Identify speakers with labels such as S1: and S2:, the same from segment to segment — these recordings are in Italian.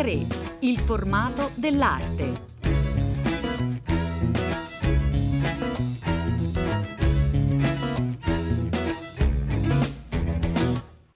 S1: A3, il formato dell'arte.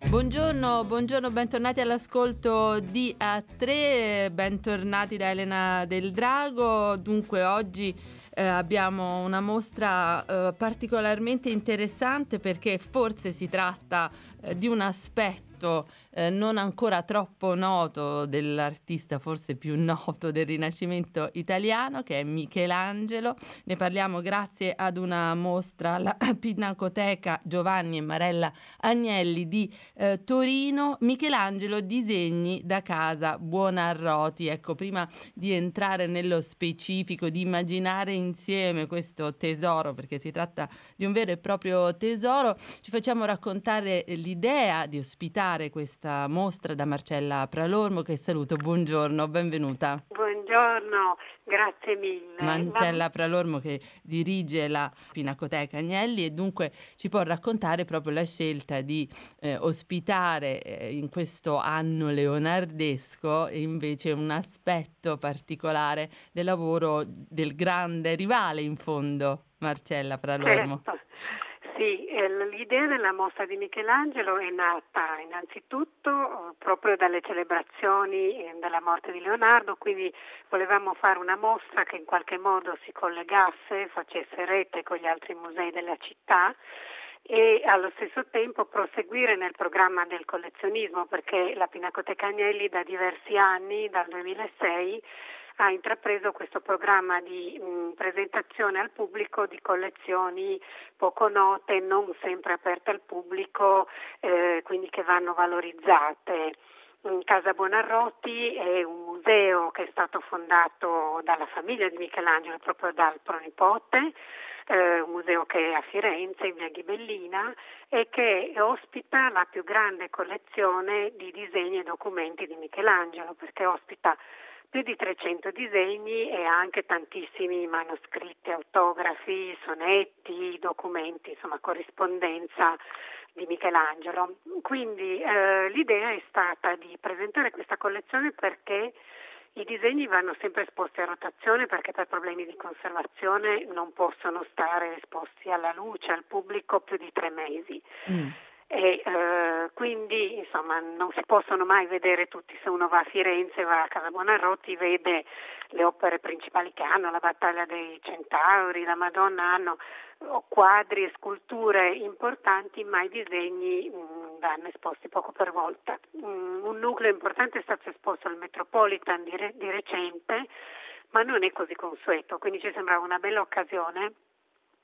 S2: Buongiorno, buongiorno, bentornati all'ascolto di A3, bentornati da Elena del Drago. Dunque oggi eh, abbiamo una mostra eh, particolarmente interessante perché forse si tratta eh, di un aspetto eh, non ancora troppo noto dell'artista forse più noto del Rinascimento italiano che è Michelangelo. Ne parliamo grazie ad una mostra alla Pinacoteca Giovanni e Marella Agnelli di eh, Torino. Michelangelo disegni da casa Buonarroti. Ecco, prima di entrare nello specifico, di immaginare insieme questo tesoro, perché si tratta di un vero e proprio tesoro, ci facciamo raccontare l'idea di ospitare questa questa mostra da Marcella Pralormo che saluto. Buongiorno, benvenuta.
S3: Buongiorno, grazie mille.
S2: Marcella Pralormo che dirige la Pinacoteca Agnelli e dunque ci può raccontare proprio la scelta di eh, ospitare eh, in questo anno leonardesco invece un aspetto particolare del lavoro del grande rivale in fondo, Marcella Pralormo.
S3: Certo. Sì, eh, l'idea della mostra di Michelangelo è nata innanzitutto eh, proprio dalle celebrazioni eh, della morte di Leonardo, quindi volevamo fare una mostra che in qualche modo si collegasse, facesse rete con gli altri musei della città e allo stesso tempo proseguire nel programma del collezionismo perché la Pinacoteca Agnelli da diversi anni, dal 2006, ha intrapreso questo programma di mh, presentazione al pubblico di collezioni poco note, non sempre aperte al pubblico, eh, quindi che vanno valorizzate. Casa Buonarroti è un museo che è stato fondato dalla famiglia di Michelangelo, proprio dal pronipote, eh, un museo che è a Firenze, in via Ghibellina, e che ospita la più grande collezione di disegni e documenti di Michelangelo, perché ospita più di 300 disegni e anche tantissimi manoscritti, autografi, sonetti, documenti, insomma corrispondenza di Michelangelo. Quindi eh, l'idea è stata di presentare questa collezione perché i disegni vanno sempre esposti a rotazione perché per problemi di conservazione non possono stare esposti alla luce, al pubblico più di tre mesi. Mm e eh, quindi insomma non si possono mai vedere tutti, se uno va a Firenze, va a Casa Buonarroti, vede le opere principali che hanno, la battaglia dei Centauri, la Madonna, hanno quadri e sculture importanti, ma i disegni mh, mm, vanno esposti poco per volta. Mm, un nucleo importante è stato esposto al Metropolitan di, re- di recente, ma non è così consueto, quindi ci sembrava una bella occasione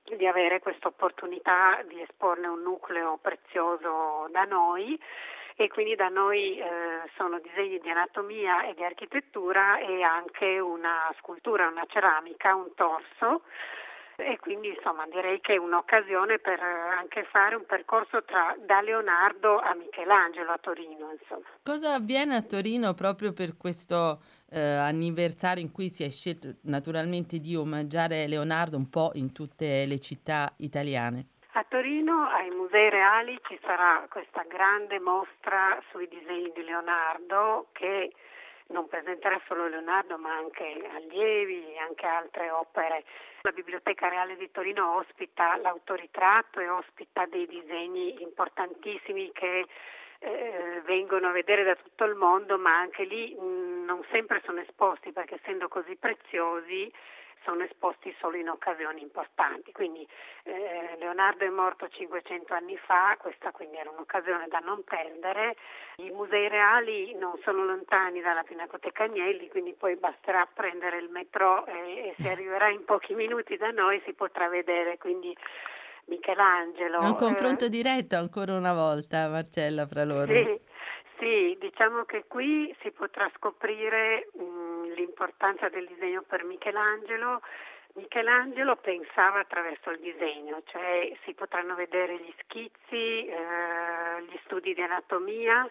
S3: di avere questa opportunità di esporne un nucleo prezioso da noi e quindi da noi eh, sono disegni di anatomia e di architettura e anche una scultura, una ceramica, un torso e quindi insomma direi che è un'occasione per anche fare un percorso tra, da Leonardo a Michelangelo a Torino. Insomma.
S2: Cosa avviene a Torino proprio per questo eh, anniversario in cui si è scelto naturalmente di omaggiare Leonardo un po' in tutte le città italiane?
S3: A Torino, ai Musei Reali, ci sarà questa grande mostra sui disegni di Leonardo che non presenterà solo Leonardo ma anche allievi, anche altre opere. La Biblioteca Reale di Torino ospita l'autoritratto e ospita dei disegni importantissimi che eh, vengono a vedere da tutto il mondo, ma anche lì mh, non sempre sono esposti perché essendo così preziosi sono esposti solo in occasioni importanti. Quindi eh, Leonardo è morto 500 anni fa, questa quindi era un'occasione da non perdere. I musei reali non sono lontani dalla Pinacoteca Agnelli, quindi poi basterà prendere il metro e, e si arriverà in pochi minuti da noi, si potrà vedere quindi Michelangelo.
S2: Un confronto eh, diretto ancora una volta, Marcella, fra loro.
S3: Sì, sì, diciamo che qui si potrà scoprire mh, l'importanza del disegno per Michelangelo. Michelangelo pensava attraverso il disegno, cioè si potranno vedere gli schizzi, eh, gli studi di anatomia,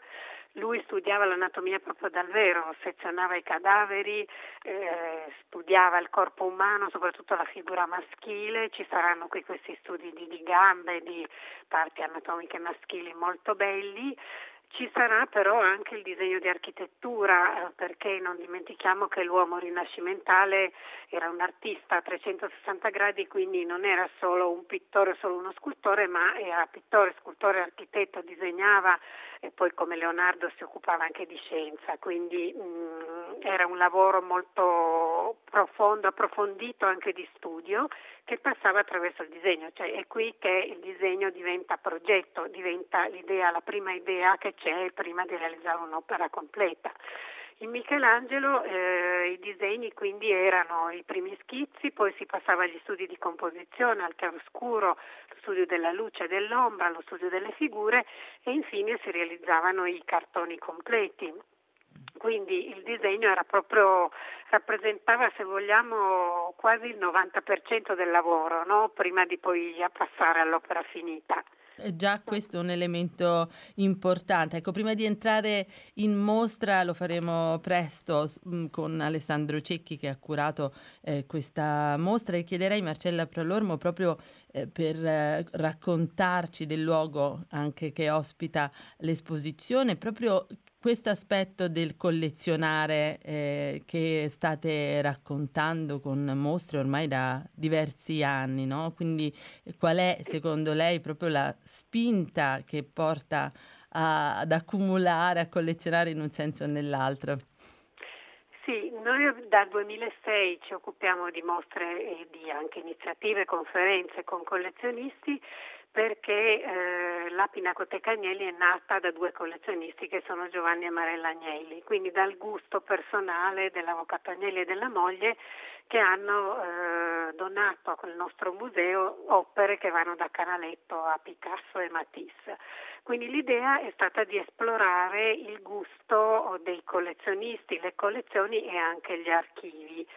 S3: lui studiava l'anatomia proprio dal vero, sezionava i cadaveri, eh, studiava il corpo umano, soprattutto la figura maschile, ci saranno qui questi studi di, di gambe, di parti anatomiche maschili molto belli Ci sarà però anche il disegno di architettura, eh, perché non dimentichiamo che l'uomo rinascimentale era un artista a 360 gradi, quindi non era solo un pittore, solo uno scultore, ma era pittore, scultore, architetto, disegnava e poi come Leonardo si occupava anche di scienza, quindi mh, mm, era un lavoro molto profondo, approfondito anche di studio che passava attraverso il disegno, cioè è qui che il disegno diventa progetto, diventa l'idea, la prima idea che c'è prima di realizzare un'opera completa. In Michelangelo eh, i disegni quindi erano i primi schizzi, poi si passava agli studi di composizione, al chiaroscuro, lo studio della luce e dell'ombra, lo studio delle figure e infine si realizzavano i cartoni completi. Quindi il disegno proprio, rappresentava, se vogliamo, quasi il 90% del lavoro, no? prima di poi passare all'opera finita.
S2: Già questo è un elemento importante. Ecco, prima di entrare in mostra lo faremo presto mm, con Alessandro Cecchi che ha curato eh, questa mostra e chiederei Marcella Pralormo proprio eh, per eh, raccontarci del luogo anche che ospita l'esposizione, proprio questo aspetto del collezionare eh, che state raccontando con mostre ormai da diversi anni, no? Quindi qual è secondo lei proprio la spinta che porta a, ad accumulare, a collezionare in un senso o nell'altro?
S3: Sì, noi dal 2006 ci occupiamo di mostre e di anche iniziative, conferenze con collezionisti perché eh, la Pinacoteca Agnelli è nata da due collezionisti che sono Giovanni e Marella Agnelli, quindi dal gusto personale dell'avvocato Agnelli e della moglie che hanno eh, donato al nostro museo opere che vanno da Canaletto a Picasso e Matisse. Quindi l'idea è stata di esplorare il gusto dei collezionisti, le collezioni e anche gli archivi.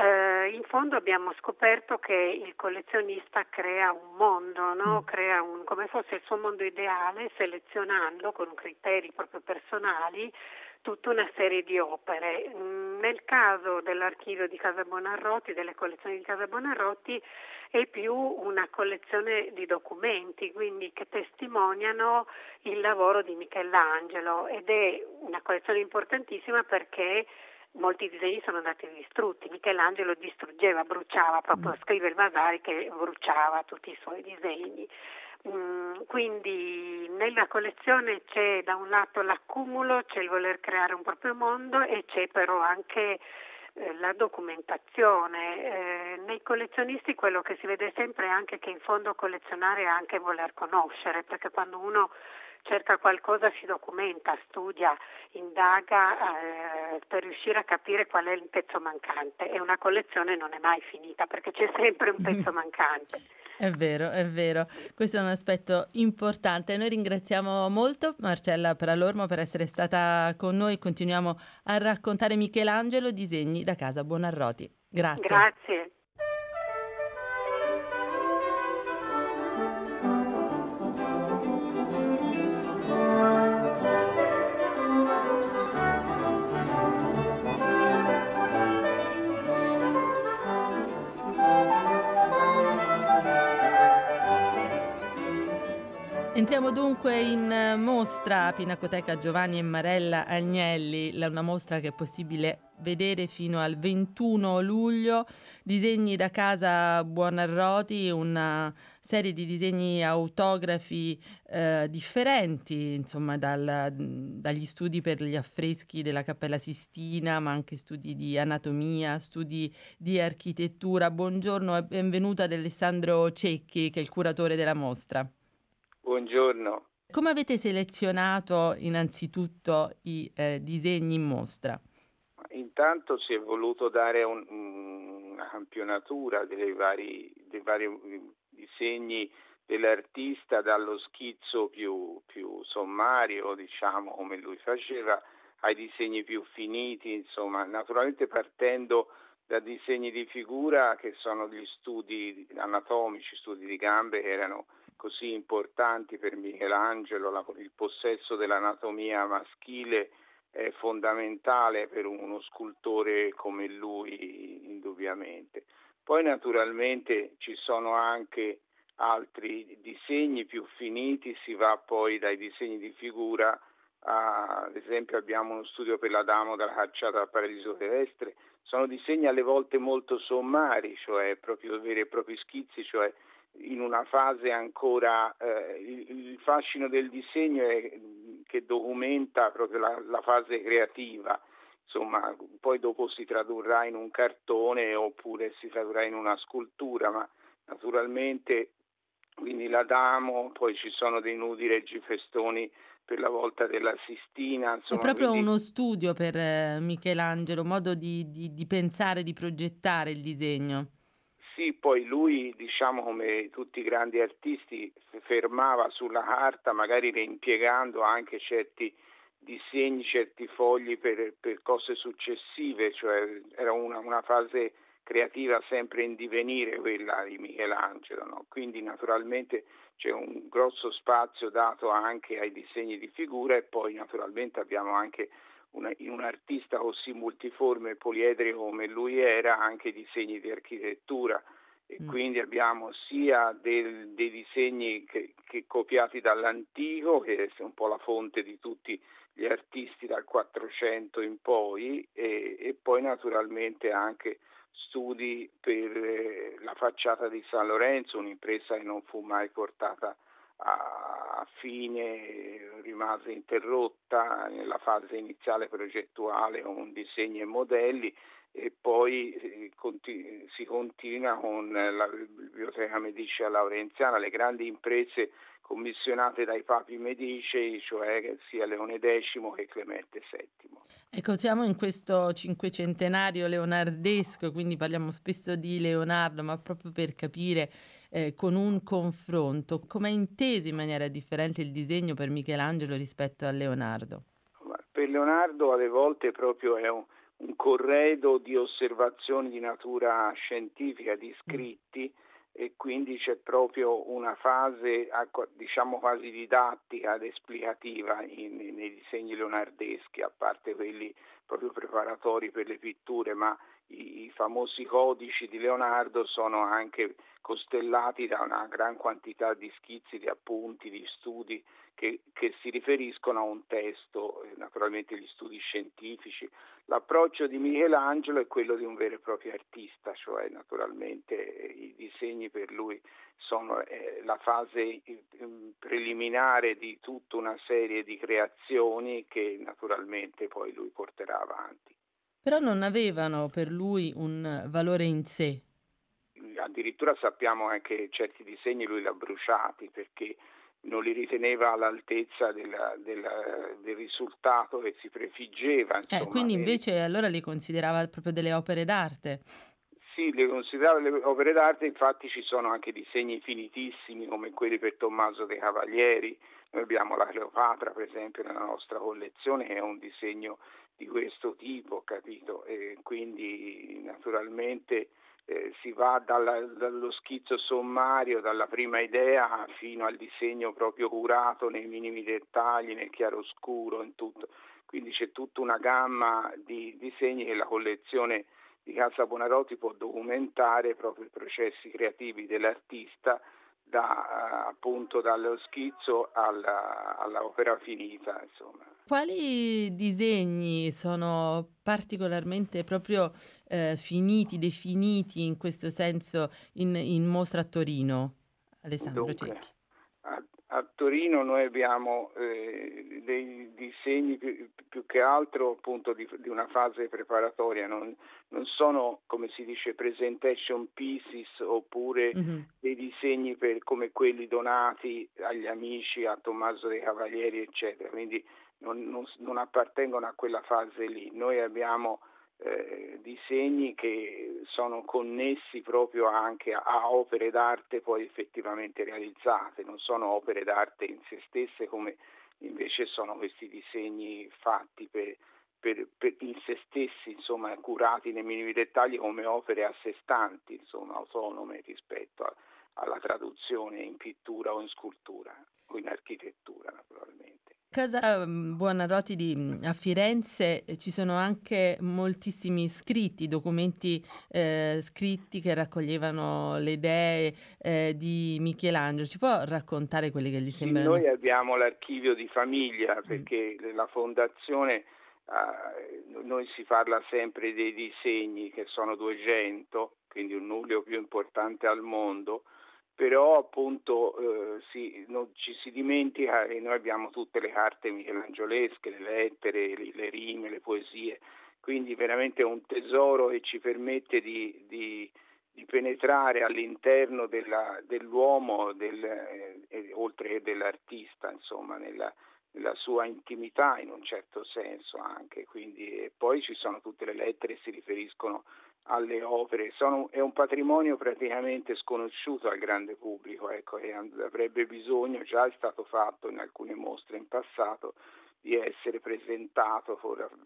S3: Eh, in fondo abbiamo scoperto che il collezionista crea un mondo, no? Mm. crea un, come fosse il suo mondo ideale, selezionando con criteri proprio personali tutta una serie di opere. Mm, nel caso dell'archivio di Casa Bonarroti, delle collezioni di Casa Bonarroti, è più una collezione di documenti, quindi che testimoniano il lavoro di Michelangelo ed è una collezione importantissima perché molti disegni sono andati distrutti. Michelangelo distruggeva, bruciava, proprio mm. scrive il Vasari che bruciava tutti i suoi disegni. Mm, quindi nella collezione c'è da un lato l'accumulo, c'è il voler creare un proprio mondo e c'è però anche eh, la documentazione. Eh, nei collezionisti quello che si vede sempre è anche che in fondo collezionare è anche voler conoscere, perché quando uno cerca qualcosa, si documenta, studia, indaga eh, per riuscire a capire qual è il pezzo mancante e una collezione non è mai finita perché c'è sempre un pezzo mancante.
S2: È vero, è vero. Questo è un aspetto importante. Noi ringraziamo molto Marcella Pralormo per essere stata con noi. Continuiamo a raccontare Michelangelo disegni da casa Buonarroti. Grazie.
S3: Grazie.
S2: Entriamo dunque in eh, mostra Pinacoteca Giovanni e Marella Agnelli, una mostra che è possibile vedere fino al 21 luglio. Disegni da casa Buonarroti, una serie di disegni autografi eh, differenti, insomma, dal, dagli studi per gli affreschi della Cappella Sistina, ma anche studi di anatomia, studi di architettura. Buongiorno e benvenuto ad Alessandro Cecchi, che è il curatore della mostra.
S4: Buongiorno.
S2: Come avete selezionato innanzitutto i eh, disegni in mostra?
S4: Intanto si è voluto dare un, una campionatura dei vari, dei vari, disegni dell'artista dallo schizzo più, più sommario, diciamo come lui faceva, ai disegni più finiti, insomma, naturalmente partendo da disegni di figura che sono gli studi anatomici, studi di gambe che erano così importanti per Michelangelo, la, il possesso dell'anatomia maschile è fondamentale per uno scultore come lui, indubbiamente. Poi naturalmente ci sono anche altri disegni più finiti, si va poi dai disegni di figura a, ad esempio abbiamo uno studio per l'Adamo dalla cacciata al paradiso terrestre, sono disegni alle volte molto sommari, cioè proprio veri e propri schizzi, cioè in una fase ancora eh, il, il, fascino del disegno è che documenta proprio la, la fase creativa insomma, poi dopo si tradurrà in un cartone oppure si tradurrà in una scultura, ma naturalmente quindi l'Adamo, poi ci sono dei nudi reggifestoni per la volta della Sistina. Insomma,
S2: È proprio
S4: quindi...
S2: uno studio per eh, Michelangelo, modo di, di, di pensare, di progettare il disegno.
S4: Sì, poi lui, diciamo come tutti i grandi artisti, fermava sulla carta, magari reimpiegando anche certi disegni, certi fogli per, per cose successive, cioè era una, una, fase creativa sempre in divenire quella di Michelangelo, no? quindi naturalmente c'è un grosso spazio dato anche ai disegni di figura e poi naturalmente abbiamo anche una, in un artista così multiforme e poliedrico come lui era anche disegni di architettura e mm. quindi abbiamo sia del, dei disegni che, che copiati dall'antico, che è un po' la fonte di tutti gli artisti dal 400 in poi, e, e poi naturalmente anche studi per eh, la facciata di San Lorenzo, un'impresa che non fu mai portata a fine, rimase interrotta nella fase iniziale progettuale con disegni e modelli e poi eh, si continua con la Biblioteca Medicea Laurenziana, le grandi imprese commissionate dai papi medici, cioè sia Leone X che Clemente VII.
S2: Ecco, siamo in questo cinquecentenario leonardesco, quindi parliamo spesso di Leonardo, ma proprio per capire eh, con un confronto come è inteso in maniera differente il disegno per Michelangelo rispetto a Leonardo.
S4: Per Leonardo alle volte proprio è un un corredo di osservazioni di natura scientifica, di scritti e quindi c'è proprio una fase diciamo quasi didattica ed esplicativa in, nei disegni leonardeschi, a parte quelli proprio preparatori per le pitture, ma i, i famosi codici di Leonardo sono anche costellati da una gran quantità di schizzi, di appunti, di studi che, che si riferiscono a un testo, eh, naturalmente gli studi scientifici. L'approccio di Michelangelo è quello di un vero e proprio artista, cioè naturalmente eh, i disegni per lui sono eh, la fase eh, preliminare di tutta una serie di creazioni che naturalmente poi lui porterà avanti.
S2: Però non avevano per lui un valore in sé.
S4: Addirittura sappiamo anche che certi disegni lui li ha bruciati perché non li riteneva all'altezza della, della, del risultato che si prefiggeva.
S2: Eh, insomma, eh, quindi invece e... allora li considerava proprio delle opere d'arte.
S4: Sì, le considerava le opere d'arte, infatti ci sono anche disegni finitissimi come quelli per Tommaso dei Cavalieri, noi abbiamo la Cleopatra per esempio nella nostra collezione che è un disegno di questo tipo, capito? E quindi naturalmente eh, si va dalla, dallo schizzo sommario, dalla prima idea fino al disegno proprio curato nei minimi dettagli, nel chiaroscuro, in tutto. Quindi c'è tutta una gamma di disegni che la collezione di Casa Bonarotti può documentare proprio i processi creativi dell'artista da, appunto dallo schizzo alla, all'opera finita. Insomma.
S2: Quali disegni sono particolarmente proprio eh, finiti, definiti in questo senso in, in mostra a Torino, Alessandro Dunque, Cecchi?
S4: A, a, Torino noi abbiamo eh, dei disegni più, più, che altro appunto di, di una fase preparatoria, non, non, sono come si dice presentation pieces oppure mm-hmm. dei disegni per, come quelli donati agli amici, a Tommaso dei Cavalieri eccetera, quindi non, non, non appartengono a quella fase lì. Noi abbiamo eh, disegni che sono connessi proprio anche a, a, opere d'arte poi effettivamente realizzate, non sono opere d'arte in se stesse come invece sono questi disegni fatti per, per, per in se stessi, insomma, curati nei minimi dettagli come opere a sé stanti, insomma, autonome rispetto a, alla traduzione in pittura o in scultura o in architettura naturalmente.
S2: Casa mm, Buonarroti di, mm, a Firenze eh, ci sono anche moltissimi scritti, documenti eh, scritti che raccoglievano le idee eh, di Michelangelo. Ci può raccontare quelli che gli sembrano?
S4: Sì, noi abbiamo l'archivio di famiglia mm. perché mm. la fondazione, eh, noi si parla sempre dei disegni che sono 200, quindi un nucleo più importante al mondo però appunto eh, si, non ci si dimentica che noi abbiamo tutte le carte michelangiolesche, le lettere, le, le rime, le poesie, quindi veramente è un tesoro che ci permette di, di, di penetrare all'interno della, dell'uomo, del, eh, oltre che dell'artista, insomma, nella, nella, sua intimità in un certo senso anche, quindi, poi ci sono tutte le lettere che si riferiscono alle opere, Sono, è un patrimonio praticamente sconosciuto al grande pubblico ecco, e avrebbe bisogno, già è stato fatto in alcune mostre in passato, di essere presentato,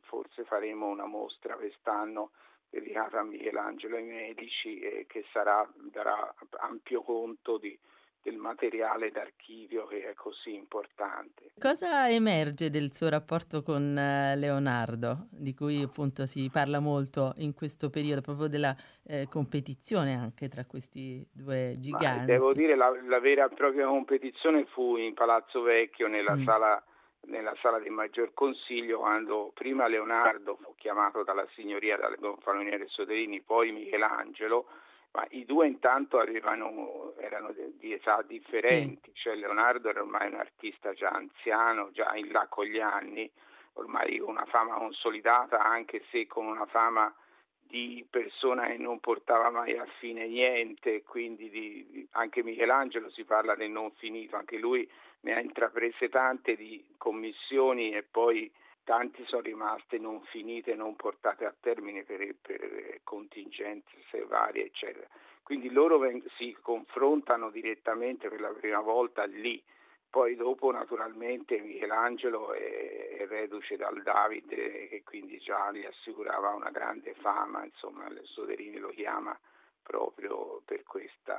S4: forse faremo una mostra quest'anno dedicata a Michelangelo ai medici e che sarà, darà ampio conto di, del materiale d'archivio che è così importante.
S2: Cosa emerge del suo rapporto con eh, Leonardo, di cui appunto si parla molto in questo periodo, proprio della eh, competizione anche tra questi due giganti? Ma
S4: devo dire la, la vera e propria competizione fu in Palazzo Vecchio nella mm. sala nella sala del Maggior Consiglio quando prima Leonardo fu chiamato dalla signoria dal gonfaloniere Soderini, poi Michelangelo ma i due intanto avevano, erano di età differenti, sì. cioè Leonardo era ormai un artista già anziano, già in là con gli anni, ormai con una fama consolidata, anche se con una fama di persona che non portava mai a fine niente, quindi di, di, anche Michelangelo si parla del non finito, anche lui ne ha intraprese tante di commissioni e poi tanti sono rimaste non finite, non portate a termine per, per contingenze varie, eccetera. Quindi loro si confrontano direttamente per la prima volta lì. Poi dopo naturalmente Michelangelo è, è reduce dal Davide che quindi già gli assicurava una grande fama, insomma Soderini lo chiama proprio per questo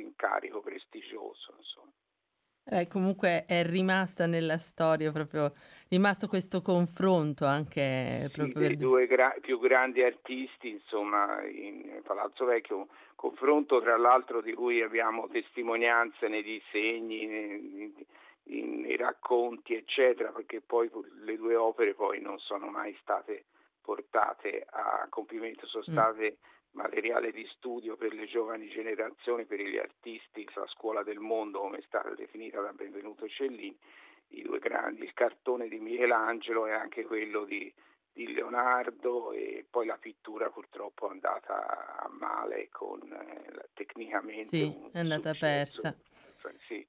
S4: incarico prestigioso. Insomma.
S2: Eh, comunque è rimasta nella storia proprio, rimasto questo confronto anche
S4: proprio sì, dei per... due gra- più grandi artisti, insomma, in Palazzo Vecchio, confronto tra l'altro di cui abbiamo testimonianze nei disegni, nei, nei racconti, eccetera, perché poi le due opere poi non sono mai state portate a compimento, sono mm. state... Mm materiale di studio per le giovani generazioni, per gli artisti, la scuola del mondo come è stata definita da Benvenuto Cellini, i due grandi, il cartone di Michelangelo e anche quello di, di Leonardo e poi la pittura purtroppo è andata a male con eh, tecnicamente...
S2: Sì, è andata successo. persa.
S4: Sì.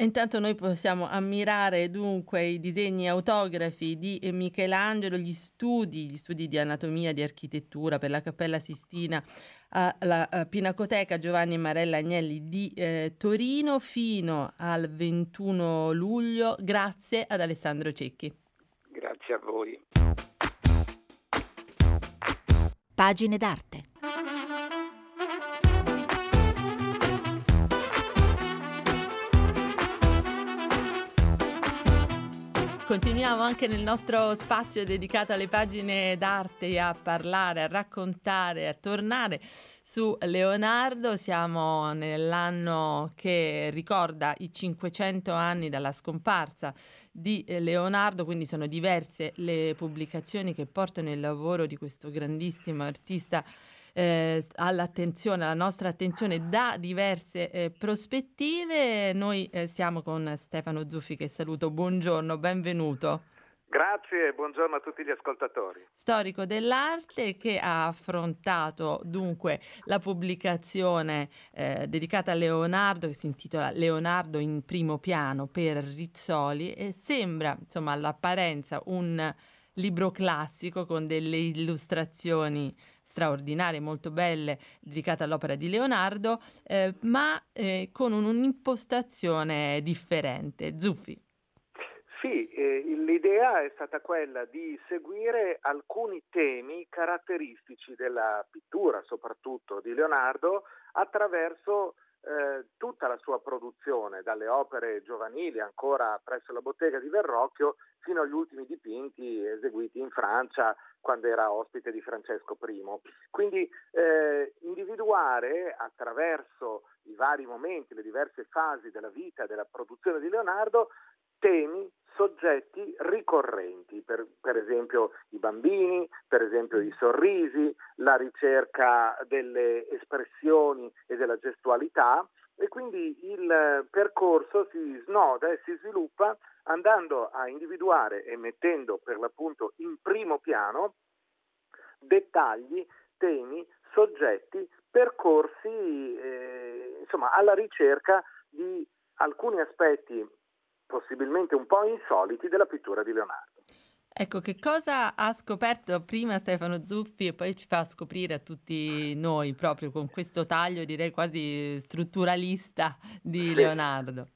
S2: Intanto noi possiamo ammirare dunque i disegni autografi di Michelangelo, gli studi, gli studi di anatomia, di architettura per la Cappella Sistina alla Pinacoteca Giovanni Marella Agnelli di eh, Torino fino al 21 luglio. Grazie ad Alessandro Cecchi.
S4: Grazie a voi.
S1: Pagine d'arte.
S2: Continuiamo anche nel nostro spazio dedicato alle pagine d'arte a parlare, a raccontare, a tornare su Leonardo. Siamo nell'anno che ricorda i 500 anni dalla scomparsa di Leonardo, quindi sono diverse le pubblicazioni che portano il lavoro di questo grandissimo artista eh, all'attenzione, alla nostra attenzione da diverse eh, prospettive. Noi eh, siamo con Stefano Zuffi che saluto, buongiorno, benvenuto.
S5: Grazie e buongiorno a tutti gli ascoltatori.
S2: Storico dell'arte che ha affrontato dunque la pubblicazione eh, dedicata a Leonardo che si intitola Leonardo in primo piano per Rizzoli e sembra insomma all'apparenza un libro classico con delle illustrazioni straordinarie, molto belle, dedicate all'opera di Leonardo, eh, ma eh, con un'impostazione differente. Zuffi.
S5: Sì, eh, l'idea è stata quella di seguire alcuni temi caratteristici della pittura, soprattutto di Leonardo, attraverso eh, tutta la sua produzione, dalle opere giovanili ancora presso la bottega di Verrocchio fino agli ultimi dipinti eseguiti in Francia quando era ospite di Francesco I. Quindi eh, individuare attraverso i vari momenti, le diverse fasi della vita e della produzione di Leonardo temi, soggetti ricorrenti, per, per, esempio i bambini, per esempio i sorrisi, la ricerca delle espressioni e della gestualità e quindi il percorso si snoda e si sviluppa andando a individuare e mettendo per l'appunto in primo piano dettagli, temi, soggetti, percorsi eh, insomma alla ricerca di alcuni aspetti possibilmente un po' insoliti della pittura di Leonardo.
S2: Ecco, che cosa ha scoperto prima Stefano Zuffi e poi ci fa scoprire a tutti noi proprio con questo taglio direi quasi strutturalista di sì. Leonardo?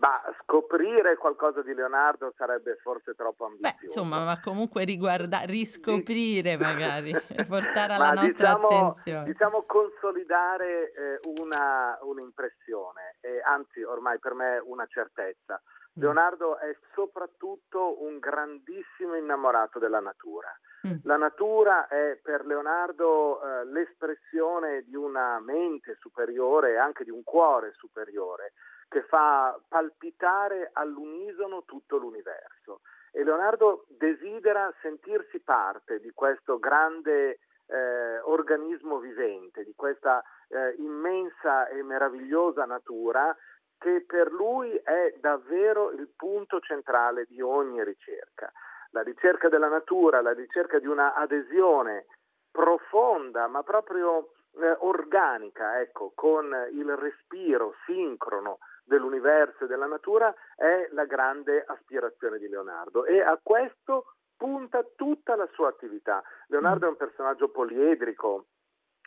S5: Ma scoprire qualcosa di Leonardo sarebbe forse troppo ambizioso.
S2: Beh, insomma, ma comunque riguarda, riscoprire magari e portare alla nostra diciamo, attenzione.
S5: Diciamo consolidare eh, una, un'impressione, e anzi ormai per me una certezza. Mm. Leonardo è soprattutto un grandissimo innamorato della natura. Mm. La natura è per Leonardo eh, l'espressione di una mente superiore e anche di un cuore superiore che fa palpitare all'unisono tutto l'universo. E Leonardo desidera sentirsi parte di questo grande eh, organismo vivente, di questa eh, immensa e meravigliosa natura che per lui è davvero il punto centrale di ogni ricerca. La ricerca della natura, la ricerca di una adesione profonda, ma proprio eh, organica, ecco, con il respiro sincrono dell'universo e della natura è la grande aspirazione di Leonardo e a questo punta tutta la sua attività. Leonardo è un personaggio poliedrico,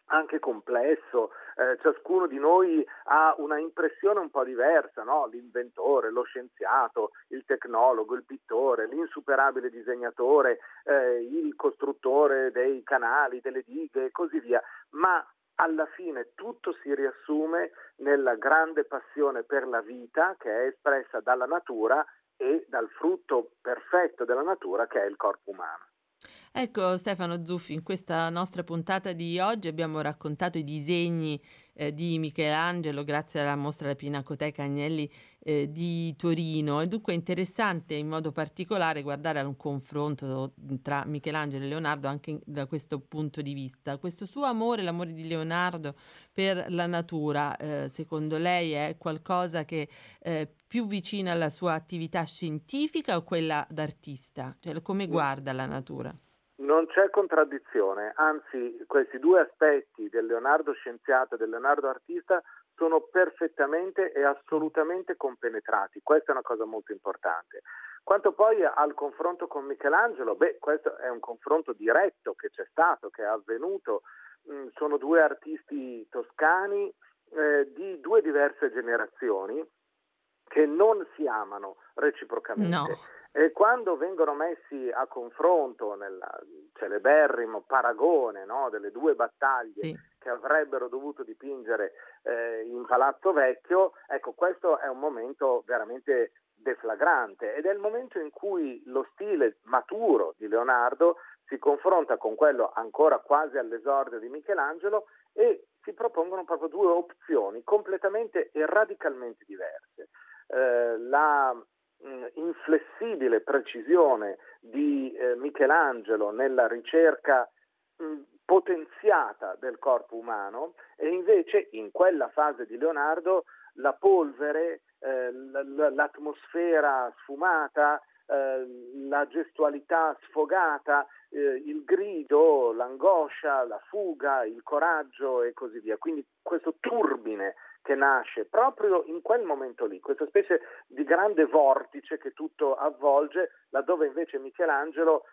S5: anche complesso, eh, ciascuno di noi ha una impressione un po' diversa, no? l'inventore, lo scienziato, il tecnologo, il pittore, l'insuperabile disegnatore, eh, il costruttore dei canali, delle dighe e così via, ma alla fine tutto si riassume nella grande passione per la vita che è espressa dalla natura e dal frutto perfetto della natura che è il corpo umano.
S2: Ecco Stefano Zuffi, in questa nostra puntata di oggi abbiamo raccontato i disegni eh, di Michelangelo grazie alla mostra della Pinacoteca Agnelli eh, di Torino. È dunque interessante in modo particolare guardare a un confronto tra Michelangelo e Leonardo anche da questo punto di vista. Questo suo amore, l'amore di Leonardo per la natura, eh, secondo lei è qualcosa che è più vicina alla sua attività scientifica o quella d'artista? Cioè come guarda la natura?
S5: Non c'è contraddizione, anzi questi due aspetti del Leonardo scienziato e del Leonardo artista sono perfettamente e assolutamente compenetrati, questa è una cosa molto importante. Quanto poi al confronto con Michelangelo, beh, questo è un confronto diretto che c'è stato, che è avvenuto, mm, sono due artisti toscani eh, di due diverse generazioni che non si amano reciprocamente.
S2: No.
S5: E quando vengono messi a confronto nel celeberrimo paragone no, delle due battaglie sì. che avrebbero dovuto dipingere eh, in Palazzo Vecchio, ecco questo è un momento veramente deflagrante ed è il momento in cui lo stile maturo di Leonardo si confronta con quello ancora quasi all'esordio di Michelangelo e si propongono proprio due opzioni completamente e radicalmente diverse. Eh, la mh, inflessibile precisione di eh, Michelangelo nella ricerca mh, potenziata del corpo umano e invece in quella fase di Leonardo la polvere, eh, l'atmosfera sfumata, eh, la gestualità sfogata, eh, il grido, l'angoscia, la fuga, il coraggio e così via. Quindi questo turbine che nasce proprio in quel momento lì, questa specie di grande vortice che tutto avvolge, laddove invece Michelangelo,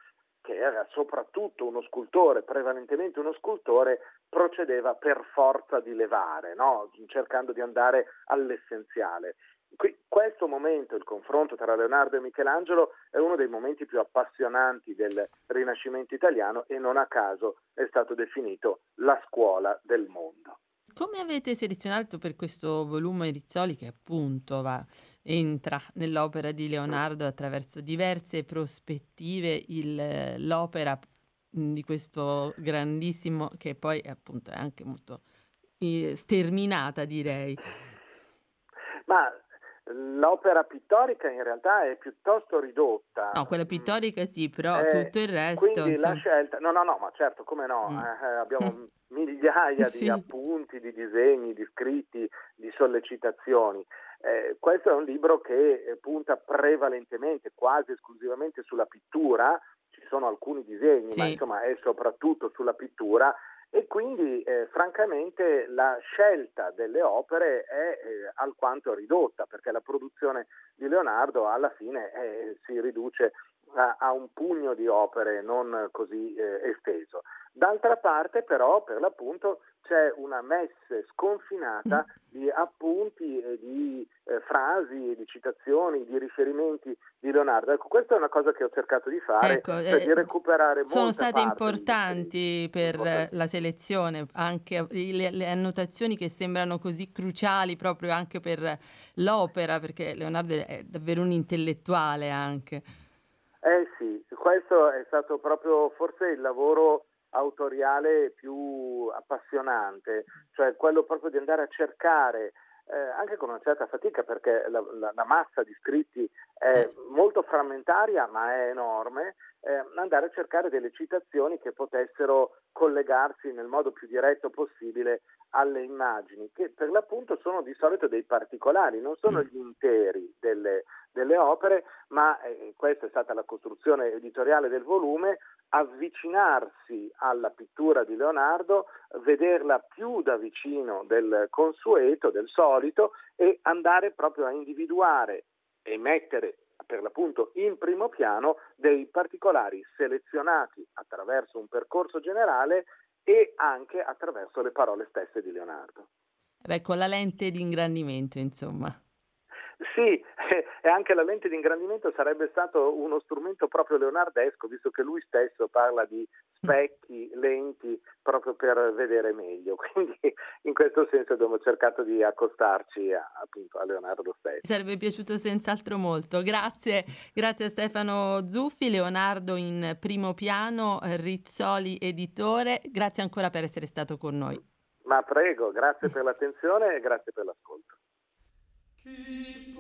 S5: che era soprattutto uno scultore, prevalentemente uno scultore, procedeva per forza di levare, no? cercando di andare all'essenziale. Questo momento, il confronto tra Leonardo e Michelangelo, è uno dei momenti più appassionanti del Rinascimento italiano e non a caso è stato definito la scuola del mondo.
S2: Come avete selezionato per questo volume Rizzoli che appunto va, entra nell'opera di Leonardo attraverso diverse prospettive il, l'opera di questo grandissimo che poi appunto è anche molto eh, sterminata direi.
S5: Ma L'opera pittorica in realtà è piuttosto ridotta.
S2: No, quella pittorica sì, però eh, tutto il resto...
S5: Quindi insomma... la scelta... No, no, no, ma certo, come no, mm. eh, abbiamo migliaia sì. di appunti, di disegni, di scritti, di sollecitazioni. Eh, questo è un libro che eh, punta prevalentemente, quasi esclusivamente sulla pittura, ci sono alcuni disegni, sì. ma insomma è soprattutto sulla pittura e quindi eh, francamente la scelta delle opere è eh, alquanto ridotta perché la produzione di Leonardo alla fine eh, si riduce a, a, un pugno di opere non così eh, esteso. D'altra parte però per l'appunto c'è una messe sconfinata di appunti e di eh, frasi e di citazioni, di riferimenti di Leonardo. Ecco, questa è una cosa che ho cercato di fare, ecco, cioè di eh, recuperare
S2: Sono state importanti per importanti. la selezione, anche le, le, annotazioni che sembrano così cruciali proprio anche per l'opera, perché Leonardo è davvero un intellettuale anche.
S5: Eh sì, questo è stato proprio forse il lavoro autoriale più appassionante, cioè quello proprio di andare a cercare eh, anche con una certa fatica perché la, la, la, massa di scritti è molto frammentaria ma è enorme, eh, andare a cercare delle citazioni che potessero collegarsi nel modo più diretto possibile alle immagini, che per l'appunto sono di solito dei particolari, non sono gli interi delle, delle opere, ma eh, questa è stata la costruzione editoriale del volume, avvicinarsi alla pittura di Leonardo, vederla più da vicino del consueto, del solito e andare proprio a individuare e mettere per l'appunto in primo piano dei particolari selezionati attraverso un percorso generale e anche attraverso le parole stesse di Leonardo.
S2: Beh, con la lente di ingrandimento, insomma.
S5: Sì, e anche la lente di ingrandimento sarebbe stato uno strumento proprio leonardesco, visto che lui stesso parla di specchi, lenti, proprio per vedere meglio. Quindi in questo senso abbiamo cercato di accostarci a, appunto a Leonardo stesso.
S2: Mi sarebbe piaciuto senz'altro molto. Grazie, grazie a Stefano Zuffi, Leonardo in primo piano, Rizzoli editore. Grazie ancora per essere stato con noi.
S5: Ma prego, grazie per l'attenzione e grazie per l'ascolto.
S6: Jesus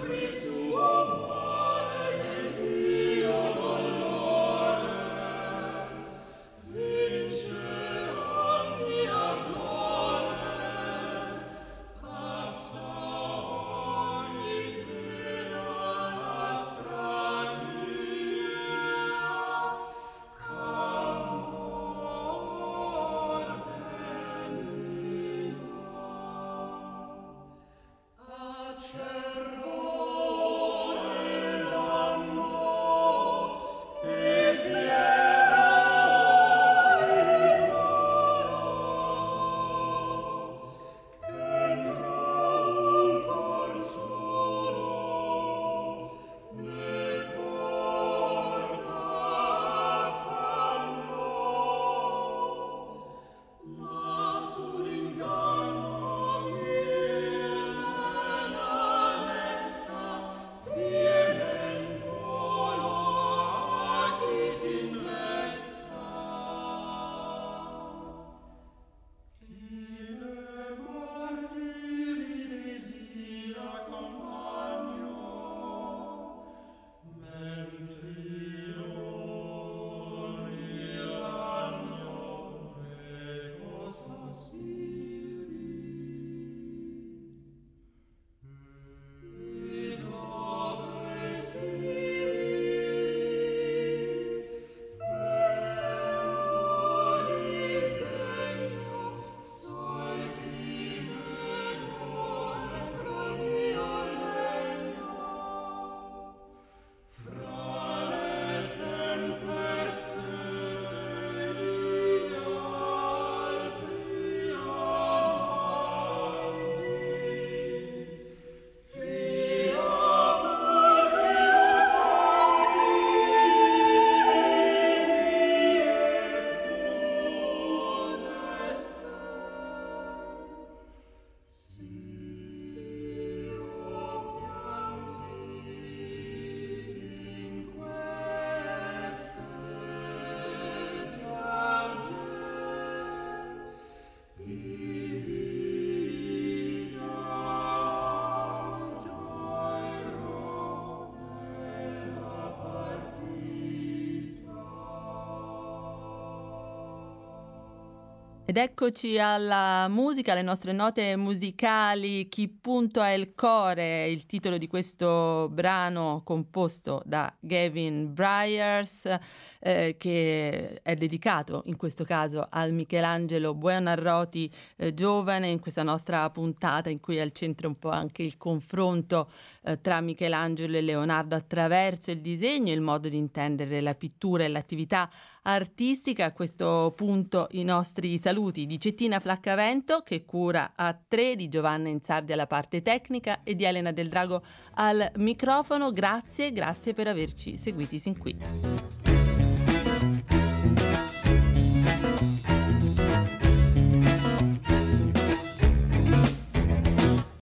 S6: Christ.
S2: Ed eccoci alla musica, alle nostre note musicali. Chi punto è il core, il titolo di questo brano composto da Gavin Bryars, eh, che è dedicato in questo caso al Michelangelo Buonarroti eh, giovane, in questa nostra puntata in cui è al centro un po' anche il confronto eh, tra Michelangelo e Leonardo attraverso il disegno, il modo di intendere la pittura e l'attività artistica. A questo punto i nostri saluti di Cettina Flaccavento che cura a tre, di Giovanna Insardi alla parte tecnica e di Elena Del Drago al microfono. Grazie, grazie per averci seguiti sin qui.